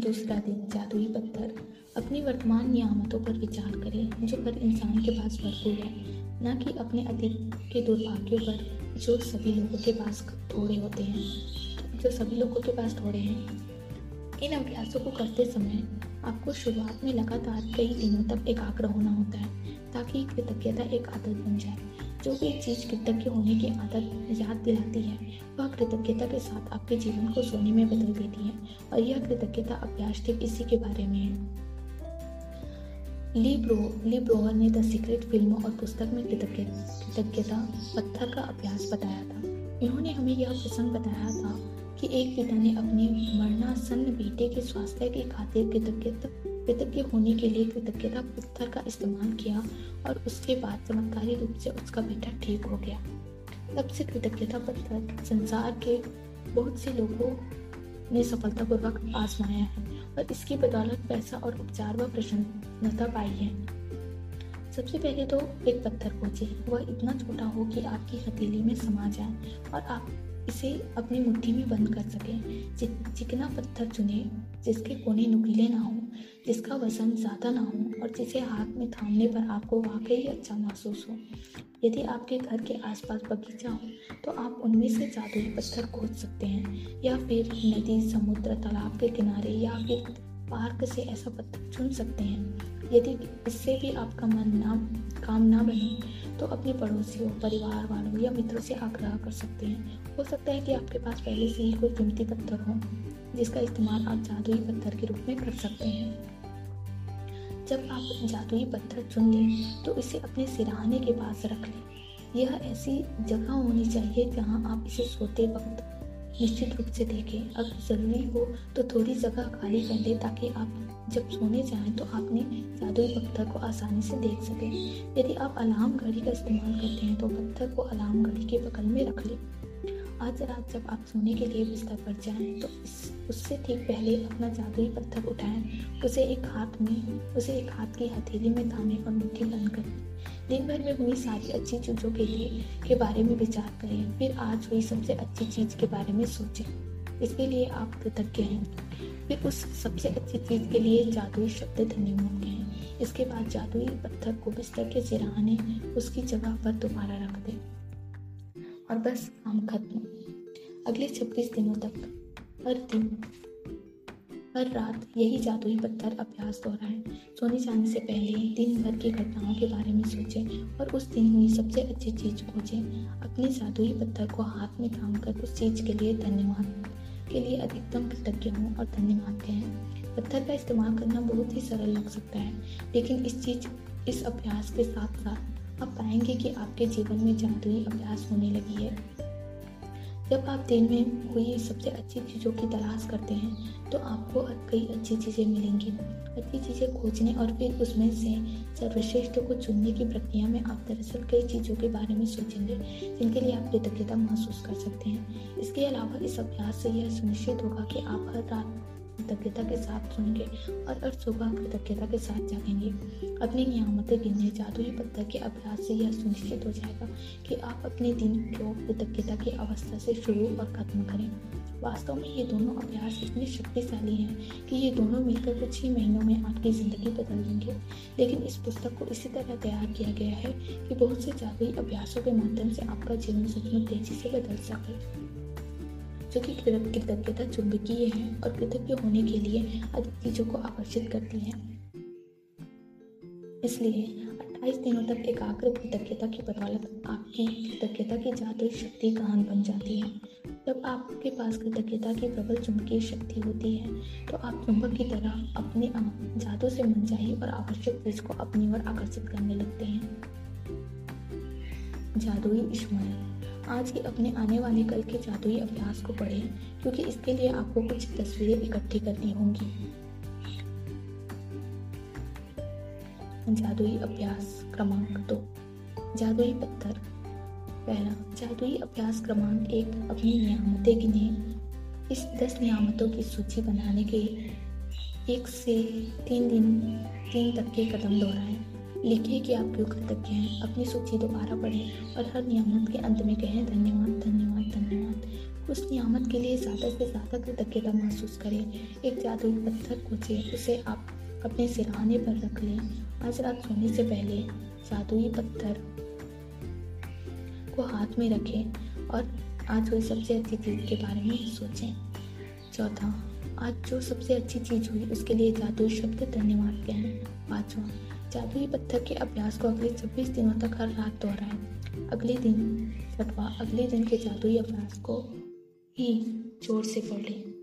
दूसरा दिन जादुई पत्थर अपनी वर्तमान नियामतों पर विचार करें, जो हर इंसान के पास भरपूर है। न कि अपने अतीत के दुर्भाग्यों पर, जो सभी लोगों के पास थोड़े होते हैं। जो सभी लोगों के पास थोड़े हैं। इन अभ्यासों को करते समय आपको शुरुआत में लगातार कई दिनों तक एकाग्र होना होता है, ताकि कृतज्ञता एक आदत बन जाए। जो भी चीज़ कृतज्ञ होने की आदत याद दिलाती है, वह कृतज्ञता के साथ आपके जीवन को सोने में बदल देती है और यह कृतज्ञता अभ्यास ठीक इसी के बारे में है। ली ब्रो ली ब्रोवर ने द सीक्रेट फ़िल्म और पुस्तक में कृतज्ञता पत्थर का अभ्यास बताया था। इन्होंने हमें यह प्रसंग बताया था कि एक पिता ने अपने मरणासन्न बेटे के स्वास्थ्य की खातिर कृतज्ञता कृतज्ञ होने के लिए कृतज्ञता पत्थर का इस्तेमाल किया और उसके बाद चमत्कारी रूप से उसका बेटा ठीक हो गया। तब से कृतज्ञता पत्थर संसार के बहुत से लोगों ने सफलतापूर्वक आजमाया है और इसकी बदौलत पैसा और उपचार व प्रसन्नता पाई है। सबसे पहले तो एक पत्थर खोजे वह इतना छोटा हो कि आपकी हथेली में समा जाए और आप इसे अपनी मुट्ठी में बंद कर सकें। चिकना पत्थर चुने, जिसके कोने नुकीले ना हो, जिसका वज़न ज़्यादा ना हो और जिसे हाथ में थामने पर आपको वाकई अच्छा महसूस हो। यदि आपके घर के आसपास बगीचा हो तो आप उनमें से जादुई पत्थर खोज सकते हैं, या फिर नदी, समुद्र, तालाब के किनारे या फिर पार्क से ऐसा पत्थर चुन सकते हैं। यदि इससे भी आपका मन ना, काम ना बने तो अपने पड़ोसियों परिवार वालों या मित्रों से आग्रह कर सकते हैं। हो सकता है कि आपके पास पहले से ही कोई कीमती पत्थर हो, जिसका इस्तेमाल आप जादुई पत्थर के रूप में कर सकते हैं। जब आप जादुई पत्थर चुन लें तो इसे अपने सिराने के पास रख लें। यह ऐसी जगह होनी चाहिए जहाँ आप इसे सोते वक्त निश्चित रूप से देखें। अगर ज़रूरी हो तो थोड़ी जगह खाली कर दें ताकि आप जब सोने जाएँ तो आपने जादुई पत्थर को आसानी से देख सकें। यदि आप अलार्म घड़ी का इस्तेमाल करते हैं तो पत्थर को अलार्म घड़ी के बगल में रख लें। आज रात जब आप सोने के लिए बिस्तर पर जाएँ तो इस, उससे ठीक पहले अपना जादुई पत्थर उठाएँ। उसे एक हाथ में, उसे एक हाथ की हथेली में थामे और मुट्ठी बंद करें। दिन भर में हुई सारी अच्छी चीज़ों के लिए के बारे में विचार करें। फिर आज हुई सबसे अच्छी चीज़ के बारे में सोचें। इसके लिए आप कृतज्ञ हैं। फिर उस सबसे अच्छी चीज़ के लिए जादुई शब्द धन्यवाद कहें। इसके बाद जादुई पत्थर को बिस्तर के सिराने उसकी जगह पर दोबारा रख दें। और बस काम खत्म। अगले छब्बीस दिनों तक, हर दिन हर रात यही जादुई पत्थर अभ्यास दोहराएँ सोने जाने से पहले दिन भर की घटनाओं के बारे में सोचें और उस दिन हुई सबसे अच्छी चीज़ खोजें। अपने जादुई पत्थर को हाथ में थाम कर उस चीज़ के लिए धन्यवाद। के लिए अधिकतम कृतज्ञ हों और धन्यवाद कहें पत्थर का इस्तेमाल करना बहुत ही सरल लग सकता है, लेकिन इस चीज़, इस अभ्यास के साथ साथ आप पाएँगे कि आपके जीवन में जादुई अभ्यास होने लगी है। जब आप दिन में हुई सबसे अच्छी चीज़ों की तलाश करते हैं तो आपको कई अच्छी चीज़ें मिलेंगी। अच्छी चीज़ें खोजने और फिर उसमें से सर्वश्रेष्ठ को चुनने की प्रक्रिया में आप दरअसल कई चीज़ों के बारे में सोचेंगे, जिनके लिए आप कृतज्ञता महसूस कर सकते हैं। इसके अलावा इस अभ्यास से यह सुनिश्चित होगा कि आप हर रात कृतज्ञता के साथ सुनेंगे और हर सुबह कृतज्ञता के साथ जागेंगे। अपनी नियामतें गिनने, जादुई पत्थर के अभ्यास से यह सुनिश्चित हो जाएगा कि आप अपने दिन को कृतज्ञता की अवस्था से शुरू और खत्म करें। वास्तव में ये दोनों अभ्यास इतने शक्तिशाली हैं कि ये दोनों मिलकर कुछ ही महीनों में आपकी ज़िंदगी बदल देंगे। लेकिन इस पुस्तक को इसी तरह तैयार किया गया है कि बहुत से जादुई अभ्यासों के माध्यम से आपका जीवन सचमुच तेज़ी से बदल सके। जो कि कृतज्ञता चुंबकीय है और कृतज्ञ होने के लिए अधिक चीज़ों को आकर्षित करती है। इसलिए 28 दिनों तक एकाग्र कृतज्ञता की बदौलत आपकी कृतज्ञता की जादुई शक्ति गहन बन जाती है। जब आपके पास कृतज्ञता की प्रबल चुंबकीय शक्ति होती है तो आप चुंबक की तरह अपने जादू से मनचाही और आवश्यक चीज़ को अपनी ओर आकर्षित करने लगते हैं। जादुई स्मरण। आज ही अपने आने वाले कल के जादुई अभ्यास को पढ़ें, क्योंकि इसके लिए आपको कुछ तस्वीरें इकट्ठी करनी होंगी। जादुई अभ्यास क्रमांक दो। जादुई पत्थर। पहला, जादुई अभ्यास क्रमांक एक, अपनी नियामतें गिने। इस दस नियामतों की सूची बनाने के एक से तीन दिन, तीन तक के कदम दोहराएँ। लिखिए कि आप क्यों कृतज्ञ हैं, अपनी सूची दोबारा पढ़ें और हर नियामत के अंत में कहें, धन्यवाद धन्यवाद धन्यवाद। उस नियामत के लिए ज़्यादा से ज़्यादा कृतज्ञता महसूस करें। एक जादुई पत्थर खोजें, उसे आप अपने सिरहाने पर रख लें। आज रात सोने से पहले जादुई पत्थर को हाथ में रखें और आज हुई सबसे अच्छी चीज़ के बारे में सोचें। चौथा, आज जो सबसे अच्छी चीज़ हुई, उसके लिए जादुई शब्द धन्यवाद कहें। पाँचवा जादुई पत्थर के अभ्यास को अगले छब्बीस दिनों तक हर रात दोहराएँ। अगले दिन छठवा अगले दिन के जादुई अभ्यास को ही ज़ोर से पढ़ लें।